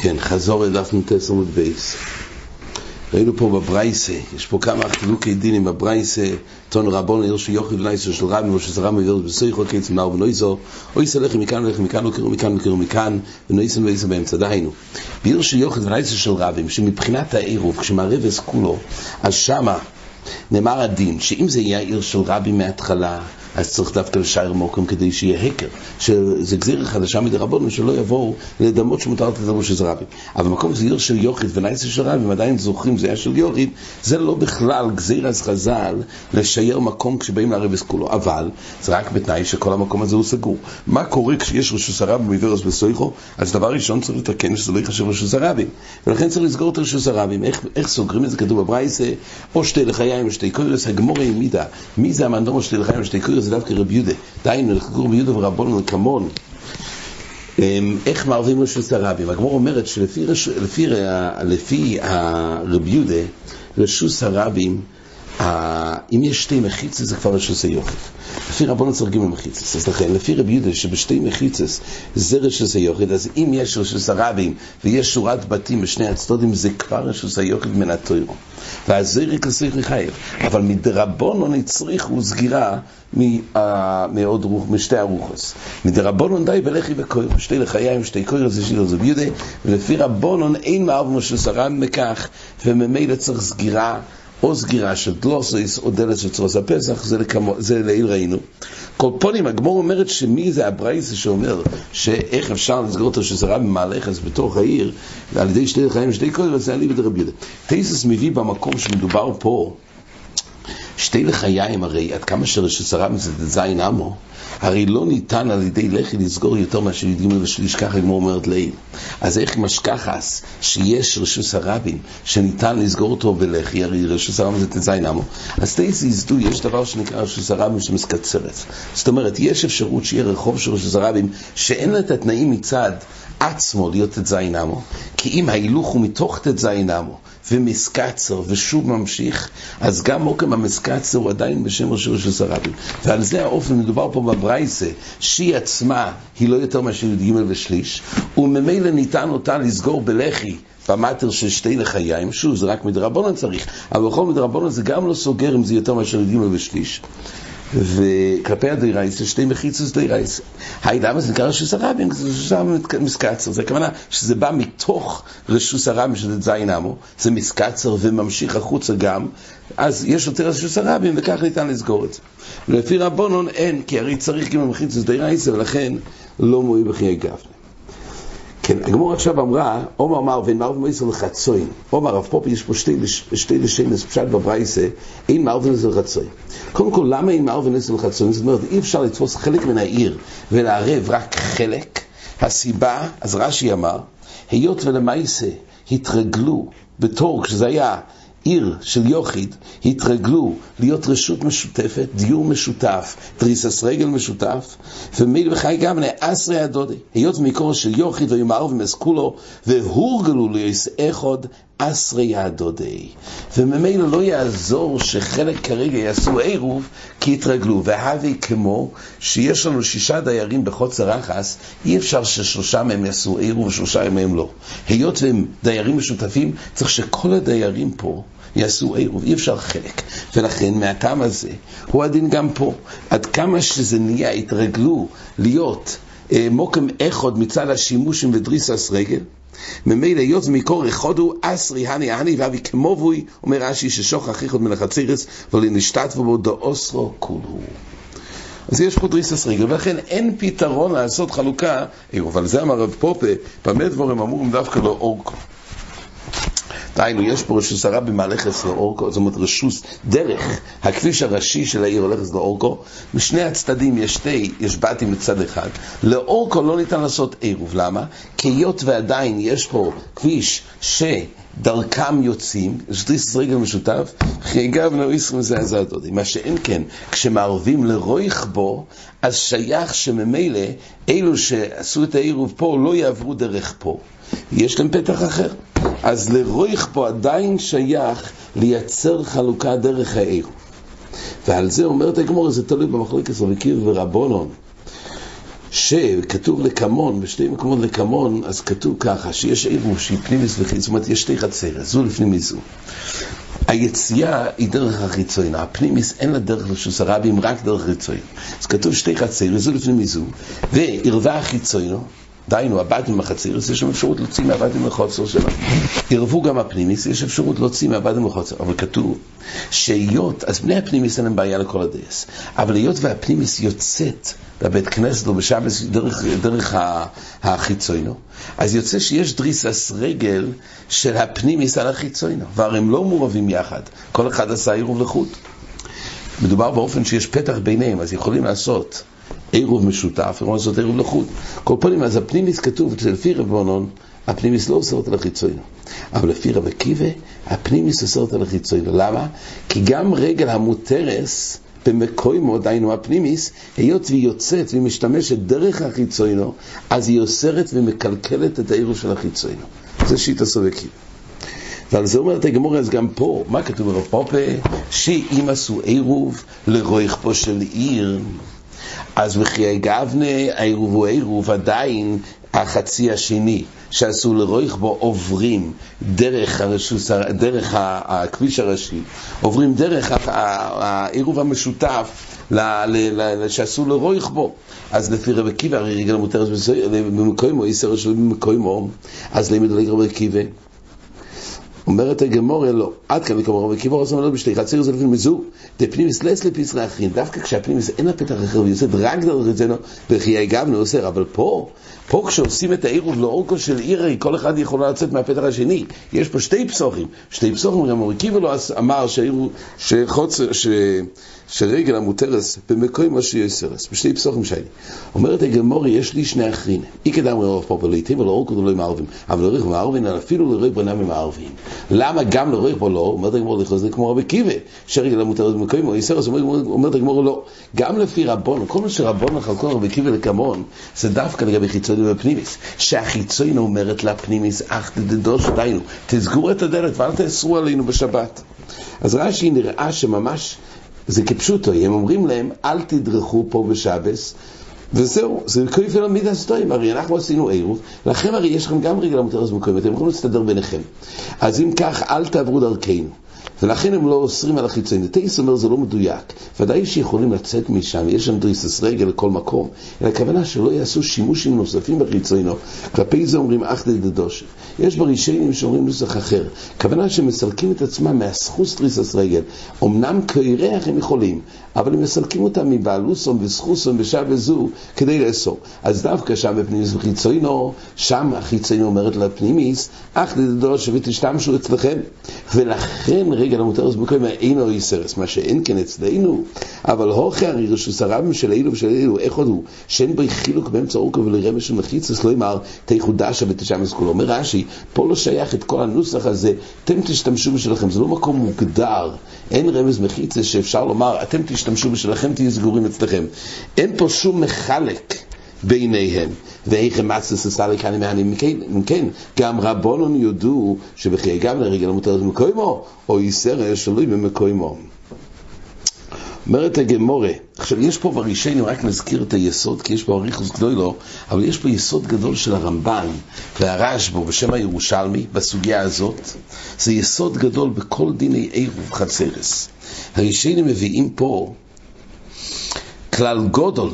כן, חזור אל דף נ"ט עמוד בייס. ראינו פה בברייסה, יש פה כמה חילוקי דינים בברייסה, טון רבון עיר שיוכי ולייסו של רבי, משה זרם ויורד בסויכו, קץ מנהר ונויזו, אוי סלחי מכאן ולכי מכאן, לא קראו מכאן וקראו מכאן, ונויסן ואיסן באמצע, דהיינו. בעיר שיוכי ולייסו של רבי, שמבחינת העירוב, כשמערבס כולו, אז שמה נאמר הדין, שאם זה יהיה עיר של רבי מההתחלה, אז צריך דווקא לשער מוקם כדי שיהיה הקר, שזה גזירה חדשה מדי רבנו, שלא יבואו לדמות שמותר לנו שזה רבי. אבל במקום זה עיר של יוחיד ונייסה של רבי, הם עדיין זוכרים, זה היה של יוחיד, זה לא בכלל גזיר אז חז"ל לשייר מקום כשבאים לערבס כולו, אבל זה רק בתנאי שכל המקום הזה הוא סגור. מה קורה כשיש רשוס הרבי מווירוס בסויכו? אז דבר ראשון צריך לתקן שזה לא ייחשב רשוס הרבי, ולכן צריך לסגור את רשוס הרבים. איך, איך סוגרים את זה? כתוב בברייסה, או שתי לחיים או שתי קוירס, הגמורה העמידה. מי זה המנדור שתי לחיים או שתי קוירס? זה דווקא רב יהודה. דהיינו, נחקרו רבי יהודה ורבון כמון. איך מערבים רשוס הרבים? הגמור אומרת שלפי לפי, לפי, לפי הרב יהודה, רשוס הרבים, אם יש שתי מחיצה זה כבר רשוס היוחד. לפי רבון צריך ג' מחיצס, אז לכן, לפי רבי יהודה שבשתי מחיצס זה רשוס היוחד, אז אם יש רשוס הרבים ויש שורת בתים בשני הצדדים, זה כבר רשוס היוחד מן התוירו. ואז זה רק לסריך לחייב. אבל מדרבונון הצריכו סגירה מעוד רוח, משתי הרוחס. מדרבונון די בלכי וקויר, שתי לחיים, שתי קויר, זה שיר זו ביודה, ולפי רבונון אין מערבו של שרם מכך, וממילא צריך סגירה או סגירה של דלוסויס או דלת של צרוס הפסח, זה, לכמו, זה לעיל ראינו. כל פונים, הגמור אומרת שמי זה הברייסה שאומר שאיך אפשר לסגור את השזרה במהלך אז בתוך העיר, על ידי שתי חיים ושתי קודם, זה עלי בדרב יהודה. טייסס מביא במקום שמדובר פה שתי לחיים הרי, עד כמה שרשסרה דזיין עמו, הרי לא ניתן על ידי לחי לסגור יותר מאשר י"ג ושליש, ככה כמו אומרת לעיל. אז איך משכחס שיש רשוס הרבים שניתן לסגור אותו בלחי, הרי רשוס הרבים זה ט"ז עמו. אז תייס יזדו, יש דבר שנקרא רשוס הרבים שמסקצרת. זאת אומרת, יש אפשרות שיהיה רחוב של רשוס הרבים שאין לה את התנאים מצד עצמו להיות ט"ז עמו, כי אם ההילוך הוא מתוך ט"ז עמו, ומסקצר, ושוב ממשיך, אז גם מוקם המסקצר הוא עדיין בשם ראשו של סרבים. ועל זה האופן מדובר פה בברייסה, שהיא עצמה היא לא יותר מאשר י"ג ושליש, וממילא ניתן אותה לסגור בלחי. במטר של שתי לחיים, שוב, זה רק מדרבנון צריך, אבל בכל מדרבנון זה גם לא סוגר אם זה יותר מאשר י"ג ושליש. וכלפי הדיירייסה, שתי מחיצוס דיירייסה. היי, למה זה נקרא רשוס הרבים? זה רשוס הרבים מסקצר. זה הכוונה שזה בא מתוך רשוס הרבים שזה זין עמו, זה מסקצר וממשיך החוצה גם, אז יש יותר רשוס הרבים וכך ניתן לסגור את זה. ולפי רבונון אין, כי הרי צריך גם מחיצוס דיירייסה, ולכן לא מועיל בחיי גפני. כן, הגמור עכשיו אמרה, עומר אמר ואין מרווין מייסר לחצוין. עומר רב פופי יש פה שתי, שתי לשנס פשט בברייסה, אין מרווין מייסר לחצוין. קודם כל, למה אין מרווין מייסר לחצוין? זאת אומרת, אי אפשר לתפוס חלק מן העיר ולערב רק חלק. הסיבה, אז רש"י אמר, היות ולמעשה התרגלו בתור, כשזה היה עיר של יוחיד, התרגלו להיות רשות משותפת, דיור משותף, דריסס רגל משותף, ומיל וחי גם לאסרי הדודי. היות מקור של יוחיד ויאמר ומסכולו, והורגלו ליס אחד אסרי הדודי. וממילא לא יעזור שחלק כרגע יעשו עירוב, כי יתרגלו. והווי כמו שיש לנו שישה דיירים בחוצר רחס, אי אפשר ששלושה מהם יעשו עירוב ושלושה מהם לא. היות והם דיירים משותפים, צריך שכל הדיירים פה יעשו עירוב, אי אפשר חלק. ולכן מהטעם הזה, הוא הדין גם פה. עד כמה שזה נהיה, התרגלו להיות אה, מוקם אחד מצד השימושים ודריסס רגל, ממילא היות מקור אחד אסרי הני הני ואבי כמובוי, אומר רש"י ששוכח אחד מן החצירס, ולנשתתפו בו דאוסרו כולו. אז יש פה דריסס רגל, ולכן אין פתרון לעשות חלוקה, אבל זה אמר רב פופה, במה דבורים אמורים דווקא לא אורכו. דהיינו, יש פה רשוס הרע במהלכס לאורכו, זאת אומרת רשוס דרך, הכביש הראשי של העיר הולכת לאורכו, משני הצדדים יש שתי, יש בתים מצד אחד. לאורכו לא ניתן לעשות עירוב, למה? כי היות ועדיין יש פה כביש שדרכם יוצאים, יש דריס רגל משותף, חייגב נאיסרים זה הזדודי. מה שאין כן, כשמערבים לרויך בו, אז שייך שממילא אלו שעשו את העירוב פה לא יעברו דרך פה. יש להם פתח אחר. אז לרויך פה עדיין שייך לייצר חלוקה דרך העיר. ועל זה אומרת הגמור, זה תלוי במחלקת רבי ורבונון. שכתוב לקמון, בשתי מקומות לקמון, אז כתוב ככה, שיש עירוב שהיא פנימיס וחיצון, זאת אומרת, יש שתי חצרת, זו לפנים מזו. היציאה היא דרך החיצון, הפנימיס אין לה דרך לשוס הרבים, רק דרך חיצון. אז כתוב שתי חצרת, זו לפנים מזו, וערווה החיצון, דהיינו, הבדים החציר, יש שם אפשרות להוציא מהבדים לחוצר שלו. ערבו גם הפנימיס, יש אפשרות להוציא מהבדים לחוצר. אבל כתוב שהיות, אז בני הפנימיס אין להם בעיה לכל הדייס. אבל היות והפנימיס יוצאת לבית כנסת או בשבס דרך, דרך החיצוינו, אז יוצא שיש דריסס רגל של הפנימיס על החיצוינו. והרי הם לא מעורבים יחד. כל אחד עשה עירוב לחוט. מדובר באופן שיש פתח ביניהם, אז יכולים לעשות עירוב משותף, יכולים לעשות עירוב לחוד. כל פנים, אז הפנימיס כתוב, לפי רב בונון, הפנימיס לא אוסרת על החיצוינו. אבל לפי רב עקיבא, הפנימיס אוסרת על החיצוינו. למה? כי גם רגל המותרס במקוימו, דהיינו הפנימיס, היות והיא יוצאת והיא משתמשת דרך החיצוינו, אז היא אוסרת ומקלקלת את העירוב של החיצוינו. זה שיטה סובקיב. ועל זה אומרת הגמור אז גם פה, מה כתוב ברב פופה? שאם עשו עירוב לרויך פה של עיר, אז בחיי גבנה, העירוב הוא עירוב, עדיין החצי השני שעשו לרויך בו עוברים דרך, הרשוס, דרך הכביש הראשי, עוברים דרך העירוב המשותף שעשו לרויך בו. אז לפי רבי עקיבא, הרי רגל מותרת במקוימו, איסר שלו במקוימו, אז לימד רבי עקיבא. אומרת הגמורה לא, עד כאן רבי עקיבא עושה מלא בשתי חציר זה לפני מזו, דפנימיס לס לפיס לאחרים, דווקא כשהפנימיס אין לה פתח אחר ויוצאת רק דרך אצלנו, וכי גם אוסר, אבל פה, פה כשעושים את העירוב לאורכו של עיר, כל אחד יכול לצאת מהפתח השני, יש פה שתי פסוחים, שתי פסוחים, גם עקיבא לא אמר שחוצר, ש... שרגל המותרס במקום מה שיסרס, בשתי פסוחים שלי. אומרת הגמורי, יש לי שני אחרין. אי קדם רוב פה ולעיתים ולא אורכו ולא מערבים. אבל לריך מערבים, אפילו לריך בנם מערבים. למה גם לריך בו לא? אומרת הגמורי, זה כמו רבי קיבה, שרגל המותרס במקום מה יסרס, אומרת הגמורי לא. גם לפי רבון, כל מה שרבון חלקו רבי קיבה לקמון, זה דווקא לגבי חיצוני ופנימיס. שהחיצוני אומרת לפנימיס, אך תדדו שדיינו, תסגרו את הדלת ואל תאסרו עלינו בשבת. אז רש"י נראה שממש זה כפשוטו, הם אומרים להם, אל תדרכו פה בשבס, וזהו, זה אל מידע סטויים, הרי אנחנו עשינו עירוב, לכם הרי יש לכם גם רגל המותר הזמוקרים, אתם יכולים להסתדר ביניכם. אז אם כך, אל תעברו דרכנו. ולכן הם לא אוסרים על החיצוני. טייס אומר זה לא מדויק. ודאי שיכולים לצאת משם, יש שם דריסס רגל לכל מקום. אלא הכוונה שלא יעשו שימושים נוספים בחיצונו. כלפי זה אומרים אחדי דדושה. יש ברישיינים שאומרים נוסח אחר. כוונה שמסלקים את עצמם מהסחוס דריסס רגל. אמנם כירח הם יכולים, אבל הם מסלקים אותם מבעלוסום וסחוסום בשעה וזו כדי לאסור. אז דווקא שם בפנימיס וחיצונו, שם החיצונו אומרת לפנימיס, אחדי דדושה ותשתמשו אצלכם. ולכן רגל המותרס במקום אינו איסרס, מה שאין כן אצלנו, אבל הוכי הרי רשוס הרבים של אילו ושל אילו, איך עוד הוא? שאין בו חילוק באמצע אורכו ולרמש של מחיצס, לא אמר תיחודשה ותשמס כולו. אומר רש"י, פה לא שייך את כל הנוסח הזה, אתם תשתמשו בשלכם, זה לא מקום מוגדר, אין רמז מחיצס שאפשר לומר, אתם תשתמשו בשלכם, תהיו סגורים אצלכם. אין פה שום מחלק. ביניהם. ואיך מצס הסליק אני מהנים, אם כן, גם רבונון יודו שבחיי גם לרגל המותרת במקוימו, או יסר שלוי במקוימו. אומרת הגמורה, עכשיו יש פה ברישיינים, רק נזכיר את היסוד, כי יש פה אריכוס גדולו, אבל יש פה יסוד גדול של הרמב"ן והרשב"ו בשם הירושלמי, בסוגיה הזאת, זה יסוד גדול בכל דיני עירוב חצרס. הרישיינים מביאים פה כלל גודל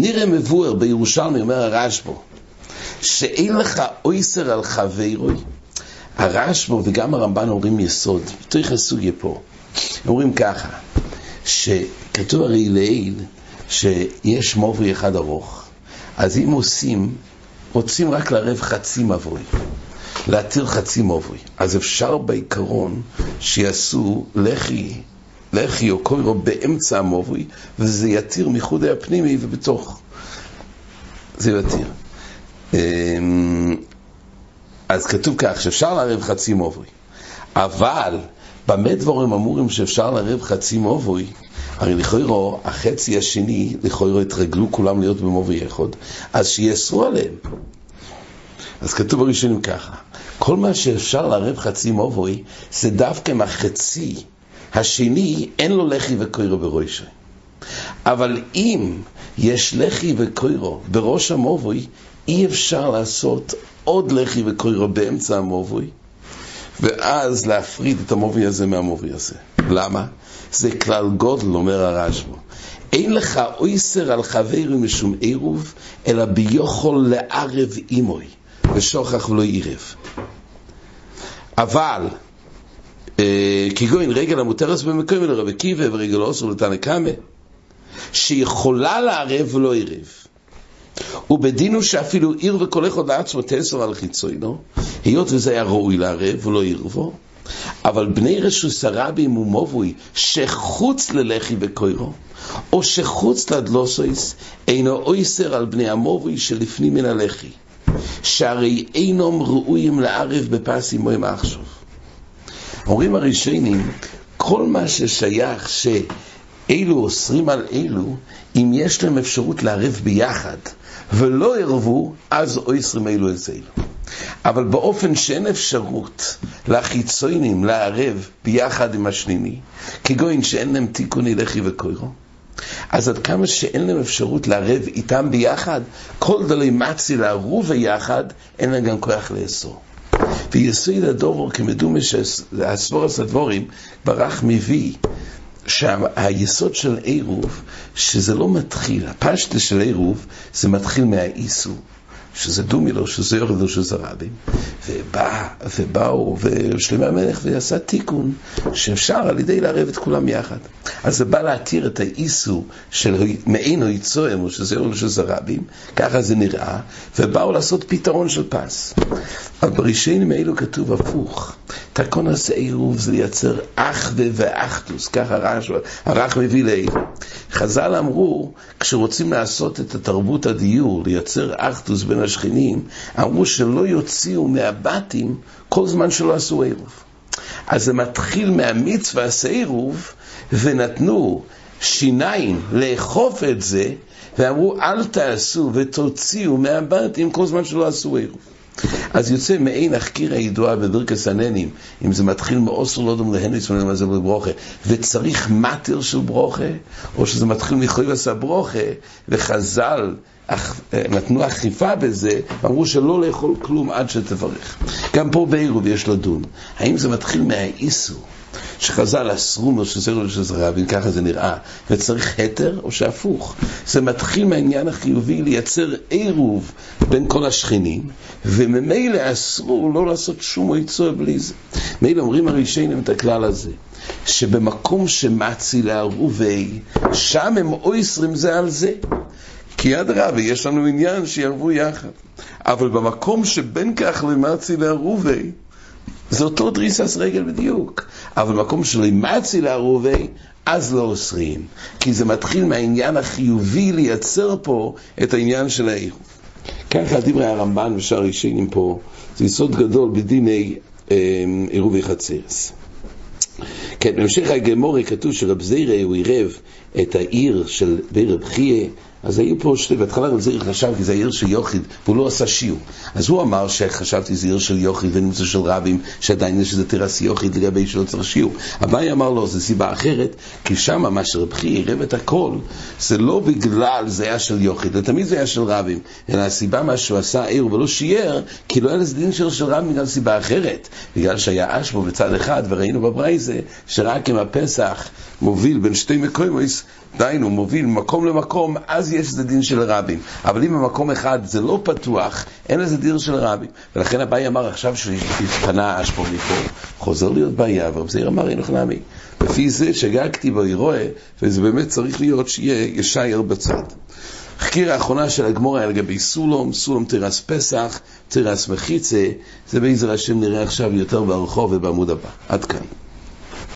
נראה מבואר בירושלמי, אומר הרשב"ו, שאין לך אויסר על חברוי. הרשב"ו וגם הרמב"ן אומרים יסוד, בתוך הסוגיה פה. אומרים ככה, שכתוב הרי לעיל שיש מבוי אחד ארוך, אז אם עושים, רוצים רק לערב חצי מבוי, להתיר חצי מבוי, אז אפשר בעיקרון שיעשו לחי לחי או קוירו באמצע המובוי, וזה יתיר מחודי הפנימי ובתוך. זה יתיר. אמ, אז כתוב כך, שאפשר לערב חצי מובוי, אבל במה דבורים אמורים שאפשר לערב חצי מובוי? הרי לכאורה, החצי השני, לכאורה התרגלו כולם להיות במובוי אחד, אז שיאסרו עליהם. אז כתוב בראשונים ככה, כל מה שאפשר לערב חצי מובוי, זה דווקא מהחצי השני, אין לו לחי וקוירו ברוישי. אבל אם יש לחי וקוירו, בראש המובוי אי אפשר לעשות עוד לחי וקוירו באמצע המובוי, ואז להפריד את המובוי הזה מהמובוי הזה. למה? זה כלל גודל, אומר הרשב"א. אין לך אויסר על חברי משום עירוב, אלא ביכול לערב אימוי, ושוכח ולא עירב. אבל, כגון רגל המותרס במקום לרבי קיבה ורגל אוסר לתנא קמא, שיכולה לערב ולא עירב. ובדינו שאפילו עיר וכל אחד לעצמו תסר על חיצונו, היות וזה היה ראוי לערב ולא עירבו, אבל בני רשוס הרבים ומובוי שחוץ ללחי וקוירו, או שחוץ לדלוסויס, אינו אויסר על בני המובוי שלפנים מן הלחי, שהרי אינם ראויים לערב בפס עמו עכשיו. אומרים הראשונים, כל מה ששייך שאלו אוסרים על אלו, אם יש להם אפשרות לערב ביחד, ולא ערבו, אז אוסרים אלו את אלו. אבל באופן שאין אפשרות לחיצונים לערב ביחד עם השניני, כגון שאין להם תיקוני לחי וקוירו, אז עד כמה שאין להם אפשרות לערב איתם ביחד, כל דלי מצי לערוב ביחד, אין להם גם כוח לאסור. ויסוד הדובור כמדומה שהסבורס הדבורים ברח מביא שהיסוד של עירוב, שזה לא מתחיל, הפשטה של עירוב, זה מתחיל מהאיסור. שזה דומילו, שזה יורדו, שזה רבים, ובא, ובאו, ושלמי המלך ועשה תיקון שאפשר על ידי לערב את כולם יחד. אז זה בא להתיר את האיסור של מעין או יצואם, או שזה יורדו, שזה רבים, ככה זה נראה, ובאו לעשות פתרון של פס. אבל בראשונים האלו כתוב הפוך, תקון עשה עירוב זה לייצר אחווה ואחדוס, ככה הרש, הרח מביא לעיל. חז"ל אמרו, כשרוצים לעשות את התרבות הדיור, לייצר אחדוס בין השכנים, אמרו שלא יוציאו מהבתים כל זמן שלא עשו עירוב. אז זה מתחיל מהמצווה עשה עירוב, ונתנו שיניים לאכוף את זה, ואמרו אל תעשו ותוציאו מהבתים כל זמן שלא עשו עירוב. אז יוצא מעין החקיר הידועה בברכס הננים, אם זה מתחיל מאוסר לא דום להנס ולמה זה בברוכה, וצריך מטר של ברוכה, או שזה מתחיל מחויבס הברוכה, וחז"ל נתנו אכיפה בזה, ואמרו שלא לאכול כלום עד שתברך. גם פה בעירוב יש לדון, האם זה מתחיל מהאיסור? שחז"ל אסרו לו שזה לא שזה רבין, ככה זה נראה, וצריך היתר או שהפוך. זה מתחיל מהעניין החיובי לייצר עירוב בין כל השכנים, וממילא אסרו לא לעשות שום מועצו בלי זה. מילא אומרים הראשונים את הכלל הזה, שבמקום שמצי לערובי, שם הם אויסרים זה על זה. כי אדרבה, יש לנו עניין שיערבו יחד. אבל במקום שבין כך למצי לערובי, זה אותו דריסס רגל בדיוק. אבל במקום של אימצי לערובי, אז לא אוסרים. כי זה מתחיל מהעניין החיובי לייצר פה את העניין של העירוב. ככה דברי הרמב"ן ושאר ישנים פה, זה יסוד גדול בדיני אמ, עירובי חצרס. כן, בהמשך הגמורי כתוב שרב זירא הוא עירב את העיר של בית רב חייא אז היו פה שתי, בהתחלה רב זירי חשב כי זה עיר של יוחיד, והוא לא עשה שיעור. אז הוא אמר שחשבתי זה עיר של יוחיד ונמצא של רבים, שעדיין יש איזה תירס יוחיד לגבי שלא צריך שיעור. אביי אמר לו, זו סיבה אחרת, כי שם מה שרב חי עירב את הכל, זה לא בגלל זה היה של יוחיד, זה תמיד זה היה של רבים, אלא הסיבה מה שהוא עשה עיר ולא שיער, כי לא היה לזה דין של, של רבים בגלל סיבה אחרת. בגלל שהיה אשבו בצד אחד, וראינו בברייזה, שרק עם הפסח מוביל בין שתי מקומות, דהיינו, מוביל ממקום למקום, אז יש איזה דין של רבים. אבל אם במקום אחד זה לא פתוח, אין איזה דין של רבים. ולכן אביי אמר עכשיו שהתפנה אשפו מפה, חוזר להיות בעיה, ורב זעיר אמר אין נעמי. לפי זה שגגתי בו רואה, וזה באמת צריך להיות שיהיה ישייר בצד. חקיר האחרונה של הגמורה לגבי סולום, סולום תרס פסח, תרס מחיצה, זה בעזר השם נראה עכשיו יותר ברחוב ובעמוד הבא. עד כאן.